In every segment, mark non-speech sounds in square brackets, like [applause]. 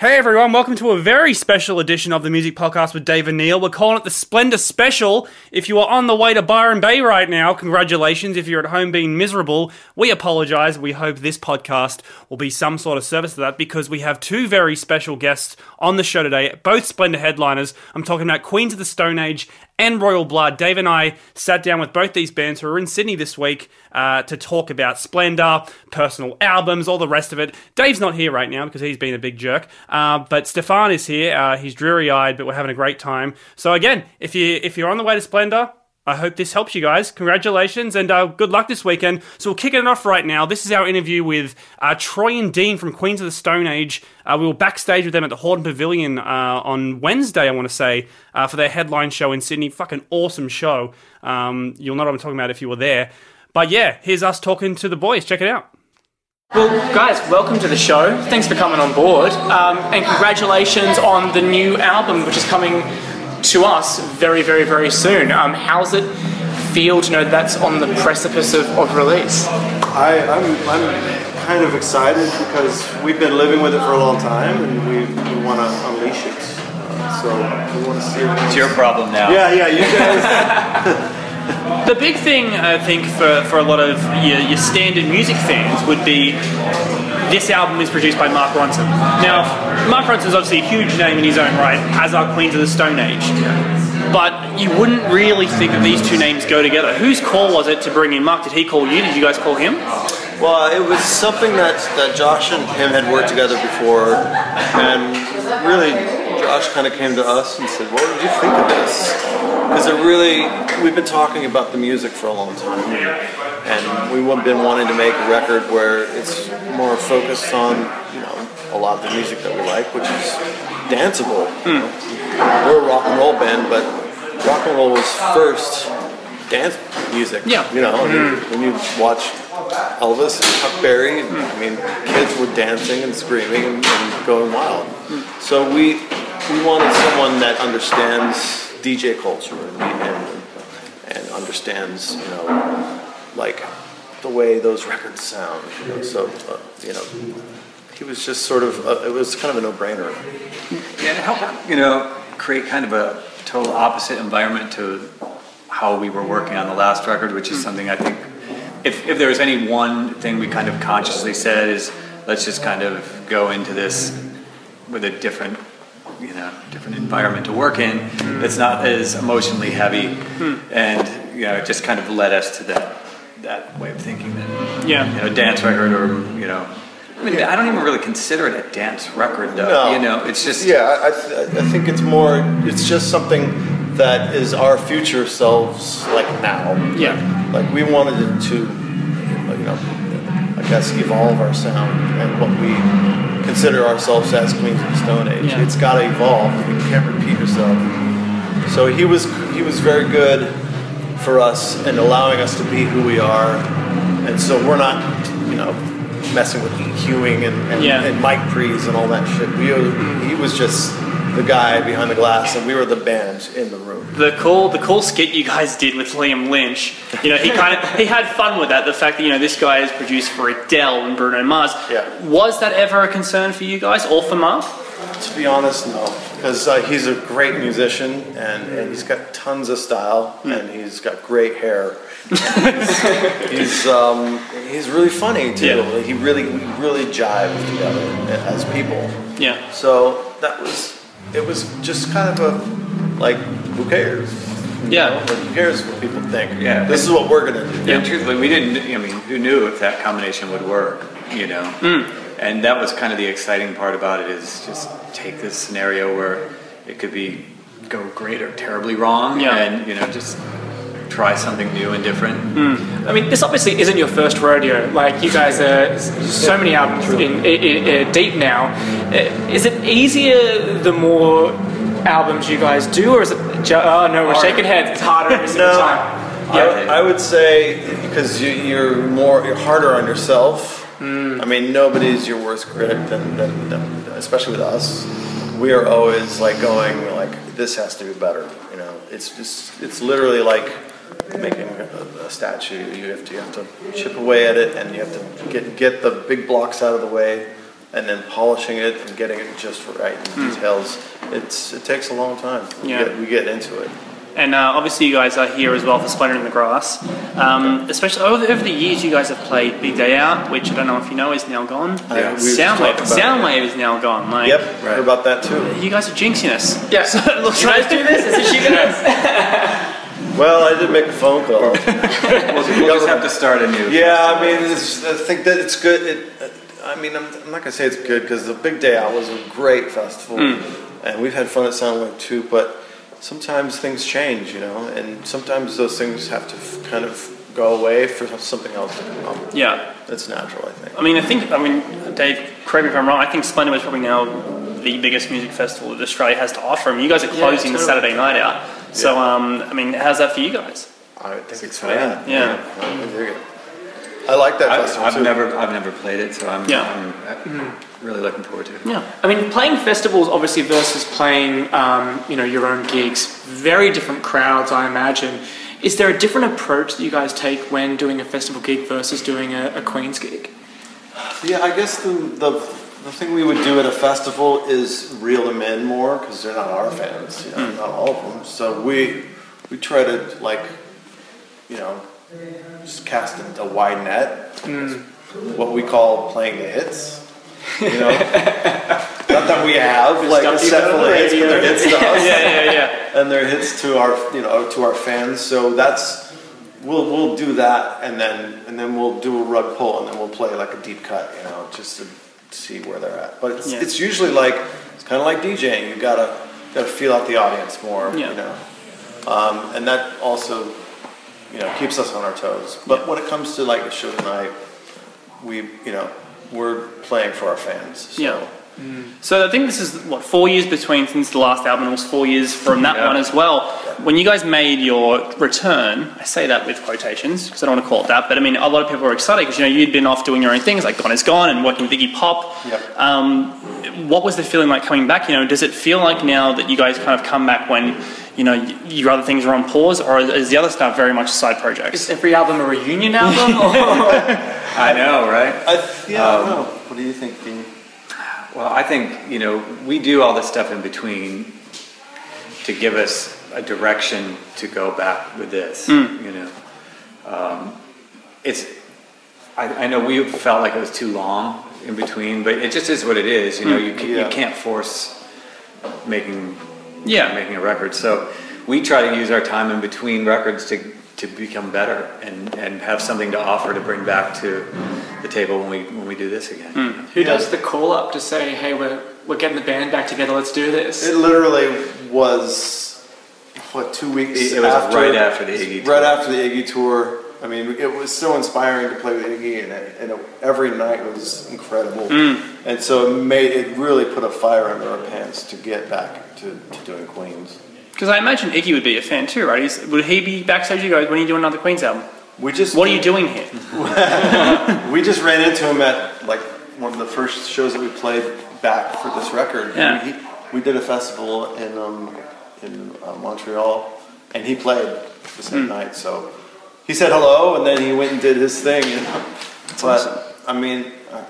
Hey everyone, welcome to a very special edition of the Music Podcast with Dave and Neil. We're calling it the Splendour Special. If you are on the way to Byron Bay right now, congratulations. If you're at home being miserable, we apologize. We hope this podcast will be some sort of service to that because we have two very special guests on the show today, both Splendour headliners. I'm talking about Queens of the Stone Age and Royal Blood. Dave and I sat down with both these bands who are in Sydney this week uh, to talk about Splendour, personal albums, all the rest of it. Dave's not here right now because he's been a big jerk, uh, but Stefan is here. Uh, he's dreary-eyed, but we're having a great time. So again, if you if you're on the way to Splendour, I hope this helps you guys. Congratulations and uh, good luck this weekend. So we'll kick it off right now. This is our interview with uh, Troy and Dean from Queens of the Stone Age. Uh, we were backstage with them at the Hordern Pavilion uh, on Wednesday, I want to say, uh, for their headline show in Sydney. Fucking awesome show. Um, you'll know what I'm talking about if you were there. But yeah, here's us talking to the boys. Check it out. Well, guys, welcome to the show. Thanks for coming on board. Um, and congratulations on the new album, which is coming to us very, very, very soon. Um, how's it feel to know that's on the precipice of, of release? I, I'm, I'm kind of excited because we've been living with it for a long time and we, we want to unleash it. Uh, so we want to see it. It's your problem now. Yeah, yeah, you guys. [laughs] The big thing, I think, for, for a lot of your, your standard music fans would be this album is produced by Mark Ronson. Now, Mark Ronson's obviously a huge name in his own right, as are Queens of the Stone Age. But you wouldn't really think that these two names go together. Whose call was it to bring in Mark? Did he call you? Did you guys call him? well, it was something that, that Josh and him had worked together before. And really, Josh kind of came to us and said, What did you think of this? Because it really, we've been talking about the music for a long time. And we've been wanting to make a record where it's more focused on, you know, a lot of the music that we like, which is danceable. you. We're a rock and roll band, but rock and roll was first dance music. Yeah. You know, mean, when you watch Elvis and Chuck Berry, hmm. I mean, kids were dancing and screaming and, and going wild. So we we wanted someone that understands DJ culture and, and, and understands, you know, like the way those records sound. You know, so uh, you know, he was just sort of uh, it was kind of a no-brainer. Yeah, to help, you know, create kind of a total opposite environment to how we were working on the last record, which is something I think, if, if there was any one thing we kind of consciously said is, let's just kind of go into this with a different, you know, different environment to work in. It's not as emotionally heavy, hmm. and you know, it just kind of led us to that that way of thinking that Yeah. you know, dance record or you know. I mean, I don't even really consider it a dance record, though. No. You know, it's just Yeah, I, I, th- I think it's more. It's just something that is our future selves, like now. Yeah. Like we wanted it to, you know, Guess evolve our sound and what we consider ourselves as Queens of the Stone Age. Yeah. It's got to evolve. You can't repeat yourself. So he was he was very good for us in allowing us to be who we are, and so we're not, you know, messing with EQing and and, Yeah. and mic pre's and all that shit. We he was just the guy behind the glass, and we were the band in the room. the cool the cool skit you guys did with Liam Lynch. You know, he [laughs] kind of he had fun with that. The fact that you know this guy is produced for Adele and Bruno Mars. Yeah. Was that ever a concern for you guys or for Mark? To be honest, no, because uh, he's a great musician and, and he's got tons of style and he's got great hair. [laughs] he's he's, um, he's really funny too. Yeah. He really we really jive together as people. Yeah. So that was it was just kind of a like who cares? You Yeah. know? Like, who cares what people think? Yeah. This is what we're gonna do. Yeah, truthfully, we didn't. I mean, who knew if that combination would work? You know, Hmm. and that was kind of the exciting part about it is just take this scenario where it could be go great or terribly wrong, Yeah. and you know, just try something new and different. I mean, this obviously isn't your first rodeo. Like, you guys are so many albums in, in, in, deep now. Uh, Is it easier the more albums you guys do, or is it? Ju- oh no, we're shaking heads. It's harder every [laughs] single No. time. I, I would say because you, you're more you're harder on yourself. I mean, nobody's your worst critic than, than, than especially with us. We are always like going like this has to be better. You know, it's just it's literally like making a, a statue. You have to you have to chip away at it, and you have to get get the big blocks out of the way, and then polishing it and getting it just right in details. It's it takes a long time. We Yeah. get, we get into it. And uh, obviously, you guys are here as well for Splendour in the Grass. Um, especially over, over the years, you guys have played Big Day Out, which I don't know if you know is now gone. Yeah, we Soundwave, it, Soundwave is now gone. Like, Yep, heard about that too. You guys are jinxing us. Yeah. [laughs] So it looks You guys like do this? Is this you guys? Well, I did make a phone call. We'll, we'll just have to start anew. Yeah, I mean, it's, I think that it's good. It, I mean, I'm, I'm not gonna say it's good because the Big Day Out was a great festival, hmm. and we've had fun at Soundwave too. But sometimes things change, you know, and sometimes those things have to f- kind of go away for something else to come up. Yeah. That's natural, I think. I mean, I think, I mean, Dave, correct me if I'm wrong, I think Splendour is probably now the biggest music festival that Australia has to offer. I mean, you guys are closing the totally. Saturday night out. So, um, I mean, how's that for you guys? I think it's exciting. fun. Yeah. I dig it. I like that I, festival I've too. never, I've never played it, so I'm, Yeah. I'm uh, really looking forward to it. Yeah. I mean, playing festivals obviously versus playing, um, you know, your own gigs, very different crowds, I imagine. Is there a different approach that you guys take when doing a festival gig versus doing a, a Queen's gig? Yeah, I guess the, the the thing we would do at a festival is reel them in more because they're not our fans, you know, not all of them. So we we try to like, you know, just cast a, a wide net. Mm. What we call playing the hits. You know, [laughs] not that we have like a set full of hits, but they're hits to [laughs] us Yeah, yeah, yeah. and they're hits to our you know to our fans. So that's we'll we'll do that, and then and then we'll do a rug pull, and then we'll play like a deep cut, you know, just to see where they're at. But it's, Yeah. it's usually like it's kind of like DJing. You gotta gotta feel out the audience more, Yeah. you know, um, and that also you know keeps us on our toes. But when it comes to like a show tonight, we you know we're playing for our fans. So. Yeah. So I think this is what four years between since the last album. It was four years from that Yeah. one as well. When you guys made your return, I say that with quotations because I don't want to call it that, but I mean a lot of people were excited because you know you'd been off doing your own things like Gone is Gone and working with Iggy Pop. Yep. Um, what was the feeling like coming back? You know, does it feel like now that you guys kind of come back when you know your other things are on pause, or is the other stuff very much side projects? Is every album a reunion album? [laughs] I know, right? I th- yeah, I don't know. What do you think, Dean? Well, I think, you know, we do all this stuff in between to give us a direction to go back with this, you know. Um, it's, I, I know we felt like it was too long in between, but it just is what it is, you know, you, ca- Yeah. you can't force making, Yeah. making a record. So we try to use our time in between records to, to become better and, and have something to offer to bring back to the table when we, when we do this again. Who does the call up to say, hey, we're, we're getting the band back together, let's do this? It literally was what two weeks. It- it was after, right after the Iggy Right tour. after the Iggy tour. I mean, it was so inspiring to play with Iggy, and, it, and it, every night was incredible. Mm. And so it made it really put a fire under our pants to get back to, to doing Queens. Because I imagine Iggy would be a fan too, right? He's, would he be backstage? You guys, when are you doing another Queen's album? We just What are you doing here? [laughs] We just ran into him at like one of the first shows that we played back for this record. Yeah. We, he, we did a festival in um, in uh, Montreal, and he played the same night. So he said hello, and then he went and did his thing. You know? But I mean, I-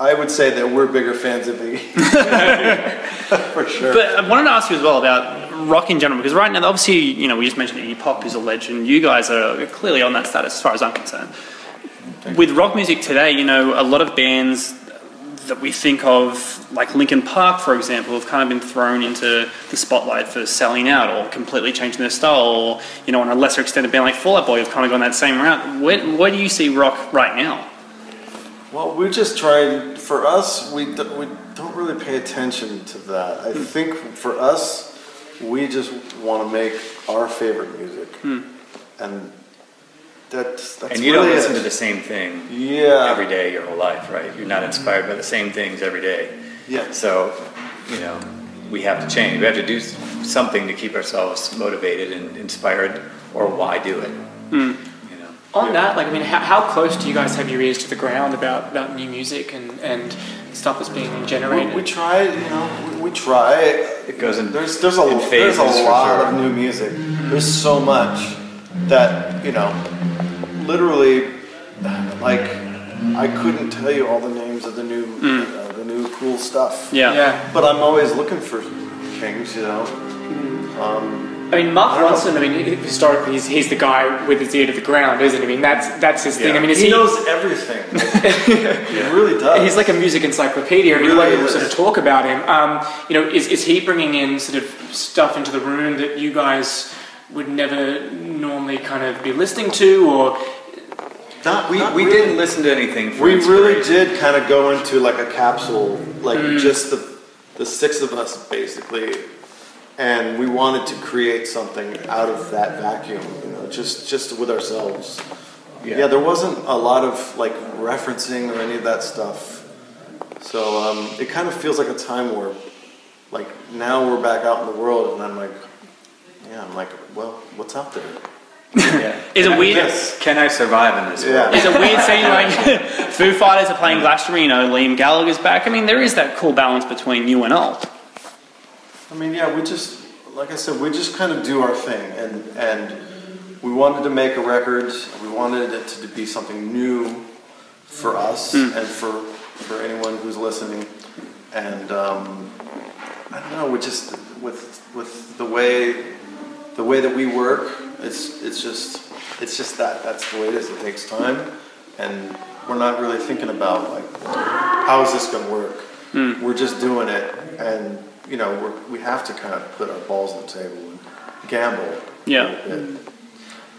I would say that we're bigger fans of Iggy [laughs] [laughs] for sure. But I wanted to ask you as well about rock in general, because right now, obviously, you know, we just mentioned Iggy Pop, is a legend. You guys are clearly on that status, as far as I'm concerned. With rock music today, you know, a lot of bands that we think of, like Linkin Park, for example, have kind of been thrown into the spotlight for selling out or completely changing their style, or you know, on a lesser extent, a band like Fall Out Boy have kind of gone that same route. Where, where do you see rock right now? Well, we're just trying. For us, we do, we don't really pay attention to that. I hmm. think for us, we just want to make our favorite music, hmm. and that's that's And you really don't listen it. to the same thing yeah every day your whole life, right? You're not inspired by the same things every day. Yeah. So, you know, we have to change. We have to do something to keep ourselves motivated and inspired, or why do it? Know. On that, like, I mean, how, how close do you guys have your ears to the ground about, about new music and, and stuff that's being generated? we try, you know, we, we try. It goes in. There's there's a in there's a lot sure. of new music. There's so much that you know, literally, like I couldn't tell you all the names of the new uh, the new cool stuff. Yeah. Yeah. But I'm always looking for things, you know. I mean, Mark Ronson. I mean, historically, he's, he's the guy with his ear to the ground, isn't he? I mean, that's that's his thing. I mean, is he, he? knows everything. [laughs] he really does. He's like a music encyclopedia. I mean, really the way sort of talk about him. Um, you know, is, is he bringing in sort of stuff into the room that you guys would never normally kind of be listening to, or not, We, not we really. didn't listen to anything. For We really did kind of go into like a capsule, like just the the six of us basically, and we wanted to create something out of that vacuum, you know, just just with ourselves. Yeah, there wasn't a lot of like referencing or any of that stuff. So um, it kind of feels like a time warp. Like now we're back out in the world, and I'm like, yeah, I'm like, well, what's out there? Yeah. [laughs] Is it weird? Yes. Can I survive in this Yeah. world? Is it weird seeing [laughs] like [laughs] Foo Fighters are playing Glastonbury? You Liam Gallagher's back. I mean, there is that cool balance between new and old. I mean, yeah, we just, like I said, we just kind of do our thing, and and we wanted to make a record. We wanted it to be something new for us and for for anyone who's listening. And um, I don't know, we just with with the way the way that we work, it's it's just it's just that that's the way it is. It takes time, and we're not really thinking about like how is this going to work. We're just doing it, and you know we're, we have to kind of put our balls on the table and gamble. Yeah.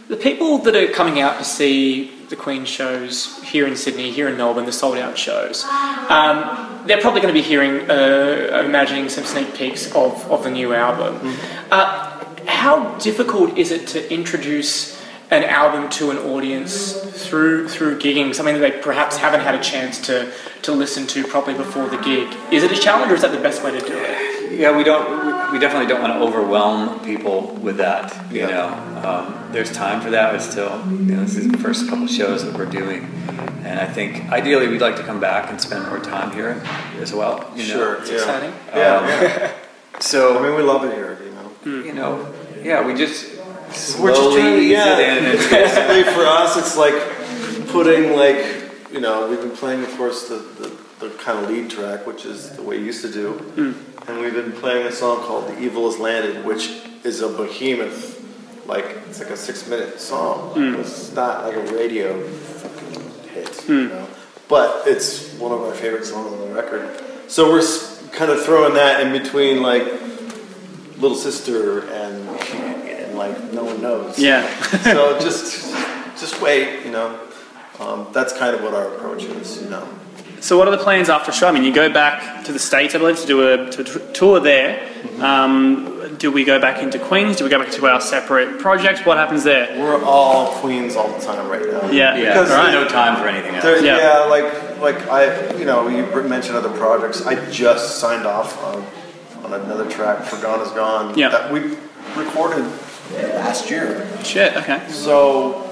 the people that are coming out to see the Queen shows here in Sydney, here in Melbourne, the sold out shows. Um, they're probably going to be hearing, uh, imagining some sneak peeks of, of the new album. Uh, how difficult is it to introduce an album to an audience through through gigging, something that they perhaps haven't had a chance to, to listen to properly before the gig? Is it a challenge or is that the best way to do it? Yeah, we don't. we- We definitely don't want to overwhelm people with that. You Yeah. know, um, there's time for that. But still, you know, this is the first couple shows that we're doing, and I think ideally we'd like to come back and spend more time here as well. You know? Sure. It's yeah. exciting. Yeah, Um, yeah. So I mean, we love it here. You know. you know, yeah, we just We're just slowly trying to, ease yeah. it in. [laughs] Basically, for us, it's like putting like you know we've been playing, of course, the, the, the kind of lead track, which is the way you used to do, hmm. and we've been playing a song called "The Evil Has Landed," which is a behemoth. Like it's like a six-minute song. Hmm. It's not like a radio fucking hit, you hmm. know. But it's one of my favorite songs on the record. So we're kind of throwing that in between, like little sister and and like no one knows. Yeah. so just just wait, you know. Um, that's kind of what our approach is, you know. So, what are the plans after show? I mean, you go back to the States, I believe, to do a, to a t- tour there. Um, do we go back into Queens? Do we go back to our separate projects? What happens there? We're all queens all the time right now. Yeah. yeah, Because- there's no time for anything else. There, Yeah. yeah. like like I, you know, you mentioned other projects. I just signed off on on another track for "Gone Is Gone" Yeah. that we recorded last year. Shit, okay. So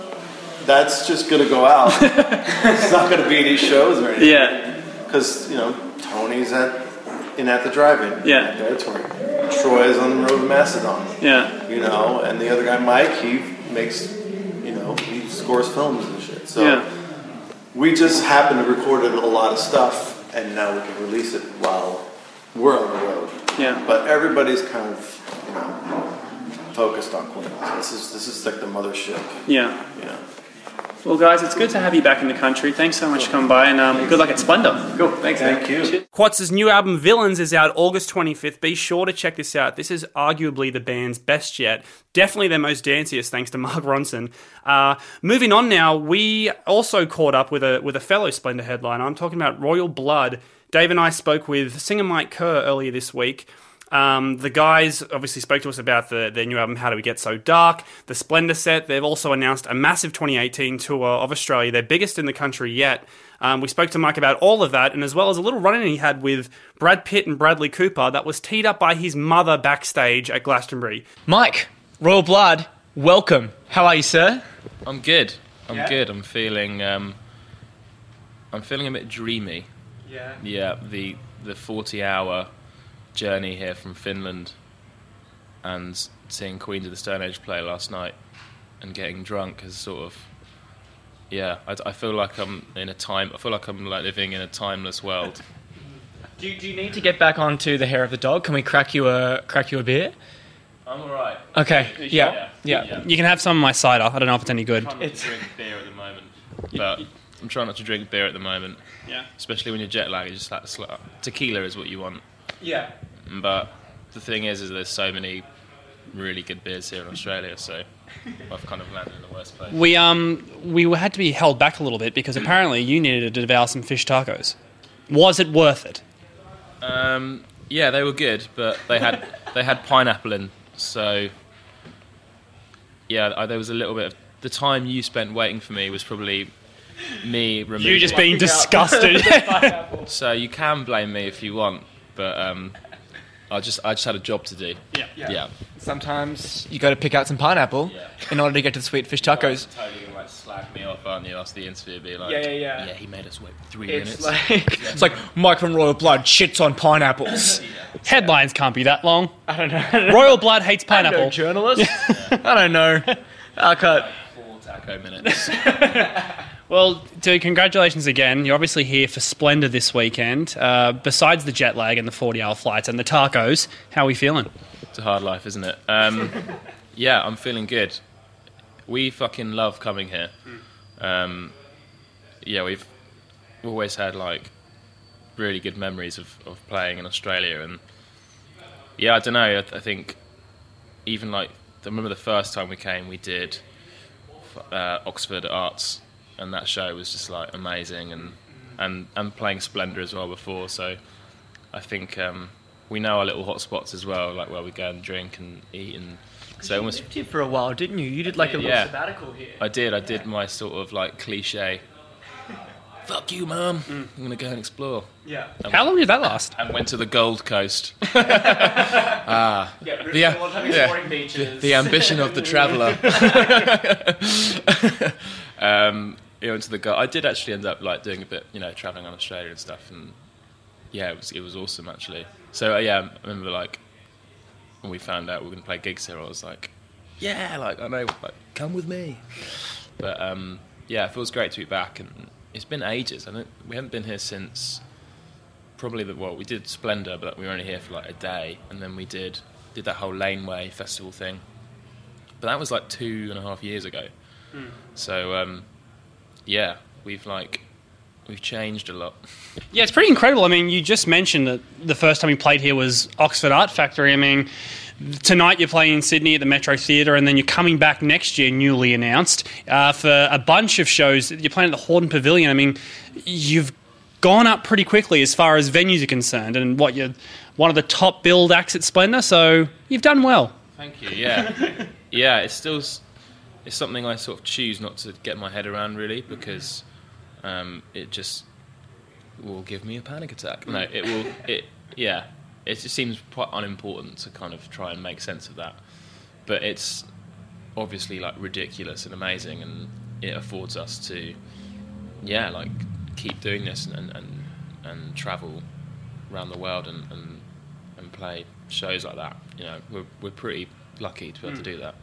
that's just gonna go out. [laughs] it's not gonna be any shows or anything. Yeah. Because you know Tony's at in at the drive-in. Yeah. That's where Troy's on the road to Mastodon. Yeah. You know, and the other guy Mike, he makes, you know, he scores films and shit. So Yeah. we just happened to record a lot of stuff, and now we can release it while we're on the road. Yeah. But everybody's kind of, you know, focused on Queens. This is this is like the mothership. Yeah. Know. Well, guys, it's good to have you back in the country. Thanks so much for coming by, and um, good luck at Splendour. Cool, thanks, man. Thank you. Quats' new album Villains is out August 25th. Be sure to check this out. This is arguably the band's best yet. Definitely their most danciest, thanks to Mark Ronson. Uh, moving on now, we also caught up with a with a fellow Splendour headliner. I'm talking about Royal Blood. Dave and I spoke with singer Mike Kerr earlier this week. Um, the guys obviously spoke to us about the, their new album, How Do We Get So Dark, the Splendour set. They've also announced a massive 2018 tour of Australia, their biggest in the country yet. Um, we spoke to Mike about all of that, and as well as a little run in he had with Brad Pitt and Bradley Cooper that was teed up by his mother backstage at Glastonbury. Mike, Royal Blood, welcome. How are you, sir? I'm good. I'm Yeah? good. I'm feeling. Um, I'm feeling a bit dreamy. Yeah. Yeah, the the 40 hour journey here from Finland, and seeing Queens of the Stone Age play last night, and getting drunk has sort of. Yeah, I, I feel like I'm in a time. I feel like I'm like living in a timeless world. [laughs] Do you, do you need to get back onto the hair of the dog? Can we crack you a crack you a beer? I'm alright. Okay. sure? Yeah. Yeah. Yeah. You can have some of my cider. I don't know if it's any good. I'm trying not to drink beer at the moment, but I'm trying not to drink beer at the moment, Yeah. especially when you're jet lagged. Just like tequila is what you want, Yeah. but the thing is, is there's so many really good beers here in Australia, so [laughs] I've kind of landed in the worst place. We um we had to be held back a little bit because apparently you needed to devour some fish tacos. Was it worth it? Um, yeah, they were good, but they had [laughs] they had pineapple in, so yeah, I, there was a little bit of the time you spent waiting for me was probably me removing. You just being disgusted. [laughs] So you can blame me if you want, but um, I just I just had a job to do. yeah. Yeah. Sometimes you got to pick out some pineapple Yeah. in order to get to the sweet fish tacos. Totally gonna like slag me off, aren't you? After the interview, be like, Yeah, yeah, yeah. Yeah, he made us wait three It's minutes. like [laughs] it's like Mike from Royal Blood shits on pineapples. [laughs] Headlines can't be that long. I don't know. [laughs] Royal Blood hates I don't know, pineapple. journalist. I don't know. I cut. Four taco minutes. Well, dude, congratulations again. You're obviously here for Splendour this weekend. Uh, besides the jet lag and the 40 hour flights and the tacos, how are we feeling? it's a hard life, isn't it? Um, [laughs] yeah, I'm feeling good. We fucking love coming here. Um, yeah, we've always had like really good memories of, of playing in Australia, and yeah, I don't know. I, I think even like I remember the first time we came, we did uh, Oxford Arts, and that show was just like amazing, and and and playing Splendour as well before. So I think um, we know our little hot spots as well, like where we go and drink and eat, and so almost lived here for a while, didn't you? You did like a little Yeah. sabbatical here. I did. I did my sort of like cliche. Fuck you, mum. I'm gonna go and explore. Yeah. How long did that last? And went to the Gold Coast. [laughs] Yeah, The, yeah, the, the ambition of the traveller. [laughs] [laughs] um, yeah, went to the Gold. I did actually end up like doing a bit, you know, traveling on Australia and stuff, and yeah, it was it was awesome actually. So uh, yeah, I remember like when we found out we were gonna play gigs here, I was like, yeah, like I know, like come with me. But um, yeah, it feels great to be back, and it's been ages. I think we haven't been here since probably the well, we did Splendour, but we were only here for like a day, and then we did did that whole Laneway festival thing. But that was like two and a half years ago. So um, yeah, we've like we've changed a lot. [laughs] Yeah, it's pretty incredible. I mean, you just mentioned that the first time you played here was Oxford Art Factory. I mean, tonight you're playing in Sydney at the Metro Theatre, and then you're coming back next year, newly announced, uh, for a bunch of shows. You're playing at the Hordern Pavilion. I mean, you've gone up pretty quickly as far as venues are concerned, and what you're one of the top billed acts at Splendour, so you've done well. Thank you. Yeah, [laughs] yeah. It's still it's something I sort of choose not to get my head around really because um, it just will give me a panic attack. No, it will. It yeah. It just seems quite unimportant to kind of try and make sense of that, but it's obviously like ridiculous and amazing, and it affords us to yeah like keep doing this and and, and travel around the world and, and and play shows like that. You know, we're we're pretty lucky to be able to do that.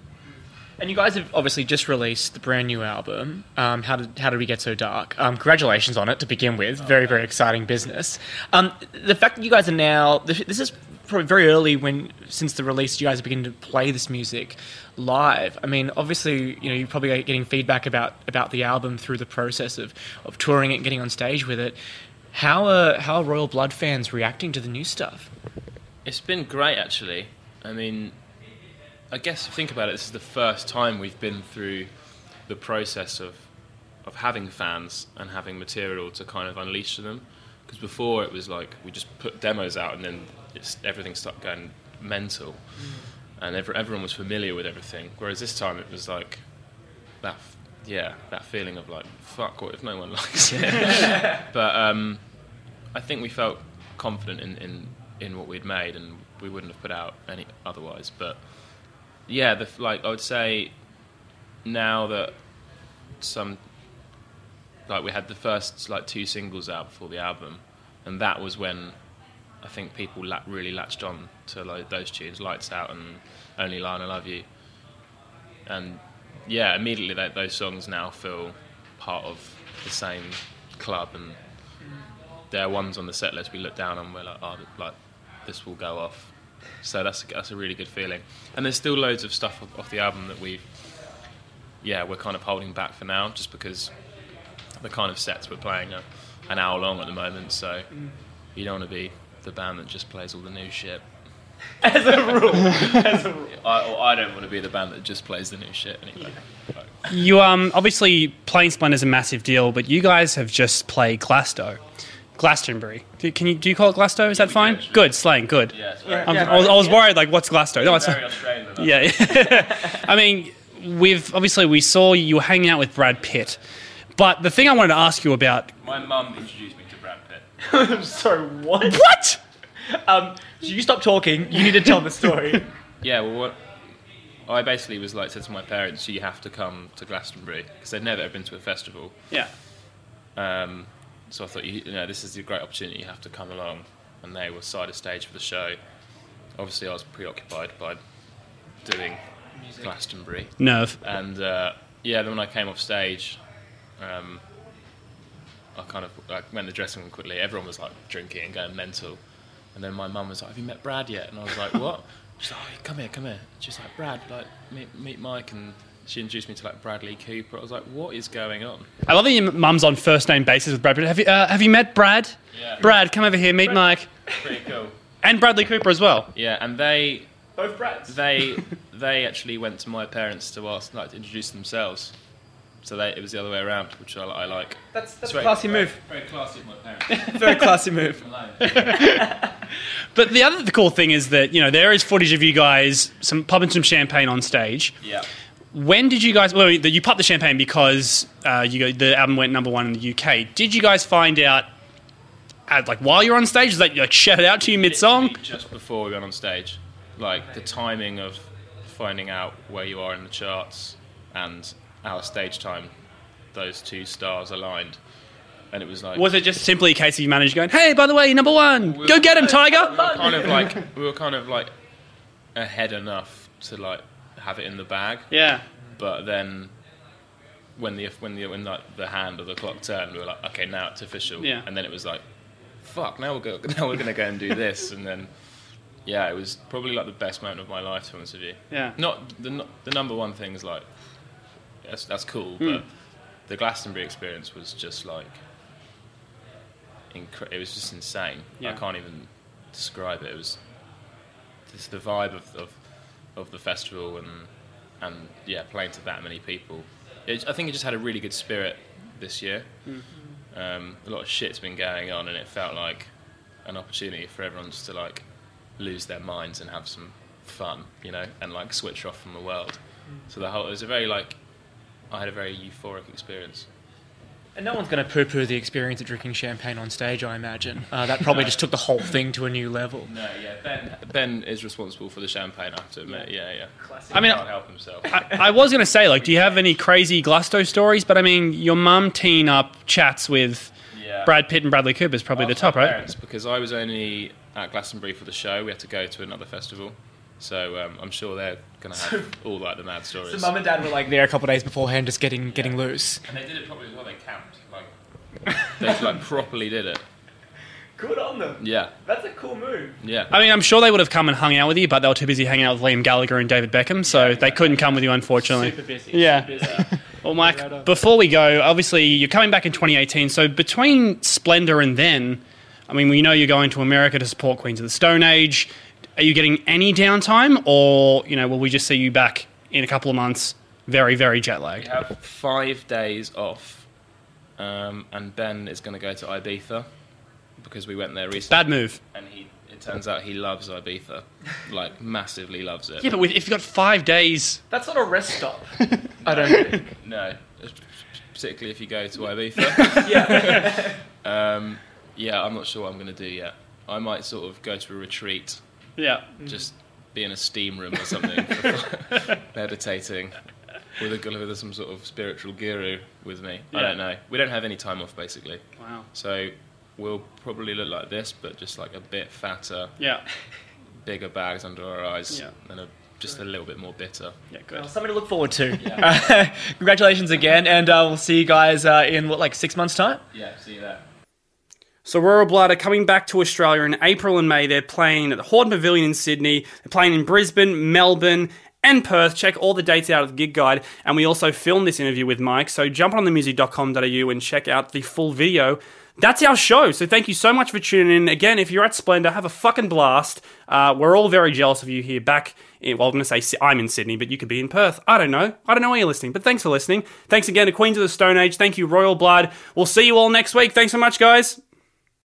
And you guys have obviously just released the brand new album. Um, how did how did we get so dark? Um, congratulations on it to begin with. Very very exciting business. Um, the fact that you guys are now this is probably very early when since the release you guys begin to play this music live. I mean, obviously you know you're probably getting feedback about about the album through the process of of touring it, and getting on stage with it. How are how are Royal Blood fans reacting to the new stuff? It's been great, actually. I mean, I guess if you think about it, this is the first time we've been through the process of of having fans and having material to kind of unleash to them. Because before it was like we just put demos out and then it's, everything started going mental, and every, everyone was familiar with everything. Whereas this time it was like that, f- yeah, that feeling of like fuck, what if no one [laughs] likes it? [laughs] but um, I think we felt confident in, in, in what we'd made, and we wouldn't have put out any otherwise. But yeah, the, like I would say now that some like we had the first like two singles out before the album, and that was when I think people la- really latched on to like, those tunes, "Lights Out" and "Only Lie When I Love You," and yeah, immediately that, those songs now feel part of the same club and they're ones on the set list we look down on. We're like, oh, like this will go off. So that's that's a really good feeling. And there's still loads of stuff off- off the album that we've, yeah, we're kind of holding back for now, just because the kind of sets we're playing are an hour long at the moment. So you don't want to be the band that just plays all the new shit. As a rule. [laughs] As a rule. I, I don't want to be the band that just plays the new shit anyway. Like, You um obviously playing Splendour's a massive deal, but you guys have just played Glasto, Glastonbury. Do, can you do you call it Glasto? Is that fine? sure. Good slang. Good. yeah, it's very, I'm- I, was, I was worried like what's Glasto? No, it's very Australian. enough. yeah. [laughs] I mean, we've obviously we saw you were hanging out with Brad Pitt, but the thing I wanted to ask you about My mum introduced me to Brad Pitt. [laughs] I'm sorry, what? what? Um, so you stop talking. You need to tell the story. [laughs] Yeah, well, what I basically was like said to my parents, you have to come to Glastonbury because they'd never ever been to a festival. Yeah. Um, so I thought, you, you know, this is a great opportunity. You have to come along, and they were side of stage for the show. Obviously, I was preoccupied by doing Glastonbury, Nerve. and uh, yeah, then when I came off stage, um, I kind of like went to the dressing room quickly. Everyone was like drinking and going mental, and then my mum was like, "Have you met Brad yet?" And I was like, "What?" [laughs] She's like, oh, "Come here, come here." She's like, "Brad, like meet meet Mike," and she introduced me to like Bradley Cooper. I was like, "What is going on?" I love that your mum's on first name basis with Brad Pitt. Have you uh, have you met Brad? Yeah. Brad, come over here, meet Mike Pretty cool. and Bradley Cooper as well. Yeah, and they Both Brads. they [laughs] they actually went to my parents to ask like to introduce themselves. So they, it was the other way around, which I, I like. That's that's a very- classy very- move. Very classy of my parents. [laughs] Very classy move. [laughs] But the other the cool thing is that you know there is footage of you guys some popping some champagne on stage. yeah. When did you guys? Well, you popped the champagne because uh, you go, the album went number one in the UK. Did you guys find out, uh, like while you're on stage, is that like shout it out to you mid song? Just before we went on stage, like the timing of finding out where you are in the charts and our stage time, those two stars aligned, and it was like Was it just simply a case of you managed going, hey, by the way, number one, go get him, Tiger? we were kind of like we were kind of like ahead enough to like have it in the bag, Yeah. but then. When the when the when like the hand or the clock turned, we were like, okay, now it's official. Yeah. And then it was like, fuck, now we're go, [laughs] now we're gonna go and do this, and then yeah, it was probably like the best moment of my life, to be honest with you. Yeah. Not the nu- the number one thing is like that's that's cool, hmm. but the Glastonbury experience was just like incre- it was just insane. Yeah. I can't even describe it. It was just the vibe of, of of the festival and and yeah, playing to that many people. It, I think it just had a really good spirit this year. Um, a lot of shit's been going on, and it felt like an opportunity for everyone just to like lose their minds and have some fun, you know, and like switch off from the world. So the whole it was a very like I had a very euphoric experience. And no one's going to poo-poo the experience of drinking champagne on stage, I imagine. Uh, that probably [laughs] just took the whole thing to a new level. No, yeah, Ben Ben is responsible for the champagne. I have to admit, yeah, yeah. Classic I mean, Can't help himself. I, I was going to say, like, do you have any crazy Glasto stories? But I mean, your mum teeing up chats with Yeah. Brad Pitt and Bradley Cooper is probably the top, right? Because I was only at Glastonbury for the show. We had to go to another festival, so um, I'm sure they're gonna have all like the mad stories. So mum and dad were like there a couple of days beforehand, just getting getting loose. and they did it properly as well. They camped, like [laughs] they like properly did it. Good on them. Yeah, That's a cool move. yeah. I mean, I'm sure they would have come and hung out with you, but they were too busy hanging out with Liam Gallagher and David Beckham, so they couldn't come with you, unfortunately. Super busy. Yeah. Super busy. [laughs] Well, Mike, before we go, obviously you're coming back in 2018. So between Splendour and then, I mean, we know you're going to America to support Queens of the Stone Age. Are you getting any downtime, or you know, will we just see you back in a couple of months, very, very jet We lagged? have five days off, um, and Ben is going to go to Ibiza because we went there recently, Bad move. and he. It turns out he loves Ibiza, like massively loves it. Yeah, but with, if you've got five days, That's not a rest stop. [laughs] I don't think. No, particularly if you go to Ibiza. [laughs] Yeah. [laughs] um, yeah, I'm not sure what I'm going to do yet. I might sort of go to a retreat, yeah. just be in a steam room or something, [laughs] meditating with a with some sort of spiritual guru with me. I don't know. We don't have any time off basically, Wow. so we'll probably look like this, but just like a bit fatter, Yeah. [laughs] bigger bags under our eyes, Yeah. and a, just a little bit more bitter. Yeah. Good. Well, something to look forward to. Uh, [laughs] congratulations again, and uh, we'll see you guys uh, in what, like six months' time. Yeah, see you there. So Royal Blood are coming back to Australia in April and May. They're playing at the Hordern Pavilion in Sydney. They're playing in Brisbane, Melbourne, and Perth. Check all the dates out of the gig guide. And we also filmed this interview with Mike. So jump on themusic.com.au and check out the full video. That's our show. So thank you so much for tuning in. Again, if you're at Splendour, have a fucking blast. Uh, we're all very jealous of you here back. In, well, I'm going to say I'm in Sydney, but you could be in Perth. I don't know. I don't know where you're listening, but thanks for listening. Thanks again to Queens of the Stone Age. Thank you, Royal Blood. We'll see you all next week. Thanks so much, guys.